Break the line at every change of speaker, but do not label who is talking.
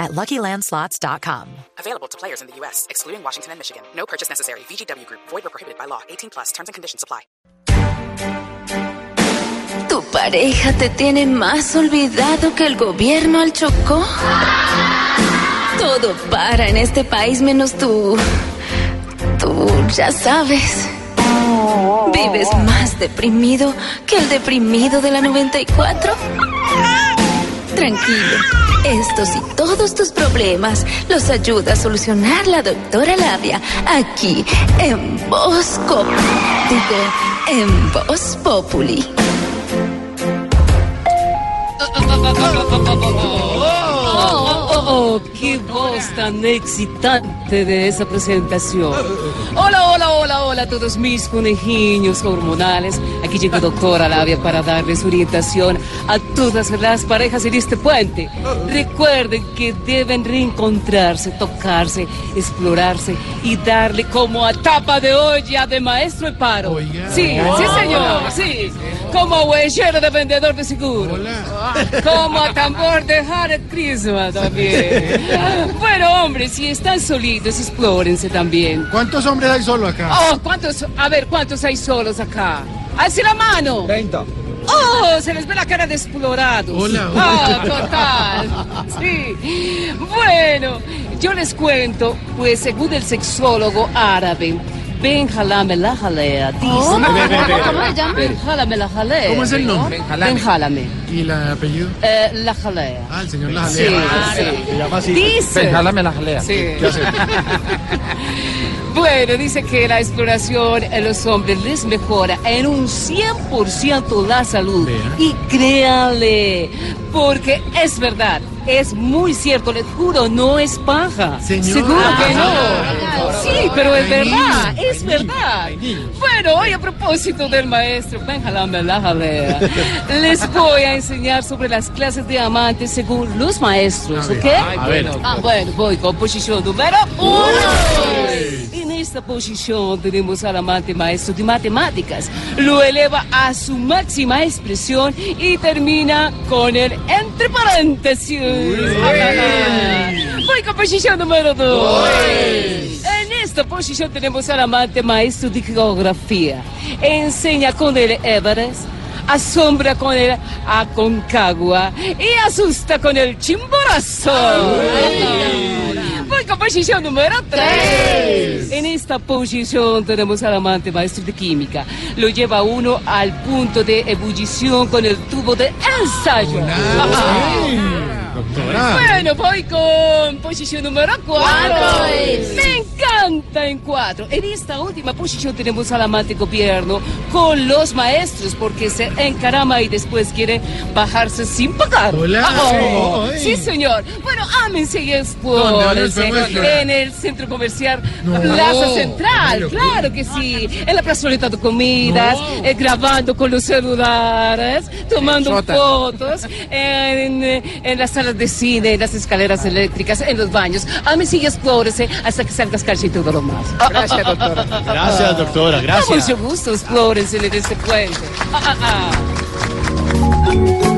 at LuckyLandSlots.com.
Available to players in the U.S., excluding Washington and Michigan. No purchase necessary. VGW Group. Void or prohibited by law. 18 plus. Terms and conditions apply.
¿Tu pareja te tiene más olvidado que el gobierno al Chocó? Todo para en este país menos tú. Tú ya sabes. ¿Vives más deprimido que el deprimido de la 94? Tranquilo. Estos y todos tus problemas los ayuda a solucionar la doctora Labia aquí en Bosco. Digo, en Voz Populi.
Oh, qué voz tan excitante de esa presentación. Hola, hola, hola, hola a todos mis conejillos hormonales. Aquí llega doctora Labia para darles orientación a todas las parejas en este puente. Recuerden que deben reencontrarse, tocarse, explorarse y darle como a tapa de olla de maestro de paro. Sí, sí señor, sí. Como huellero de vendedor de seguro. Como a tambor de Hare Krishna también. Bueno, hombre, si están solitos, explórense también.
¿Cuántos hombres hay solo acá?
Oh, ¿cuántos? A ver, ¿cuántos hay solos acá? ¡Alce la mano!
30.
¡Oh! Se les ve la cara de explorados.
Hola,
Ah, total. Sí. Bueno, yo les cuento, pues según el sexólogo árabe, Ben Jalame la jalea, dice.
¿Cómo se llama?
Ben Jalame la jalea.
¿Cómo es el nombre?
Ben Jalame.
¿Y el apellido?
Eh, la jalea.
Ah, el señor La
Sí,
Jalea.
sí.
Se llama así.
Dice.
la jalea.
Sí.
¿Qué hace?
Bueno, dice que la exploración en los hombres les mejora en un 100% la salud. Y créanle, porque es verdad, es muy cierto, les juro, no es paja.
Señora.
Seguro que no. Pero es verdad, es verdad. Bueno, hoy a propósito del maestro Benjalame la jalea, les voy a enseñar sobre las clases de amantes según los maestros, ¿ok?
a ver.
Ah, bueno, voy con posición número uno. En esta posición tenemos al amante maestro de matemáticas. Lo eleva a su máxima expresión y termina con el entre paréntesis. Voy con posición número dos. En esta posición tenemos al amante maestro de geografía. Enseña con el Everest. Asombra con el Aconcagua y asusta con el Chimborazo. Voy con posición número 3. En esta posición tenemos al amante maestro de química. Lo lleva uno al punto de ebullición con el tubo de ensayo.
Doctora.
Bueno, voy con posición número 4.
¿Cuánto es?
Me encanta en 4. En esta última posición tenemos al amante gobierno con los maestros porque se encarama y después quiere bajarse sin pagar.
Hola.
Oh, sí, señor. Bueno, ámense y
¿Dónde? ¿Dónde nos
explórense
podemos explorar?
en el centro comercial
No.
Plaza Central. Claro que sí. En la plazoleta de comidas,
No.
eh, grabando con los celulares, tomando fotos, en, eh, en las las escaleras eléctricas, en los baños. A mis sillas, explórese hasta que salgas calcio y todo lo más.
Gracias, doctora. Gracias, doctora. Gracias.
Con mucho gusto, explórense en este puente. Ah, ah, ah.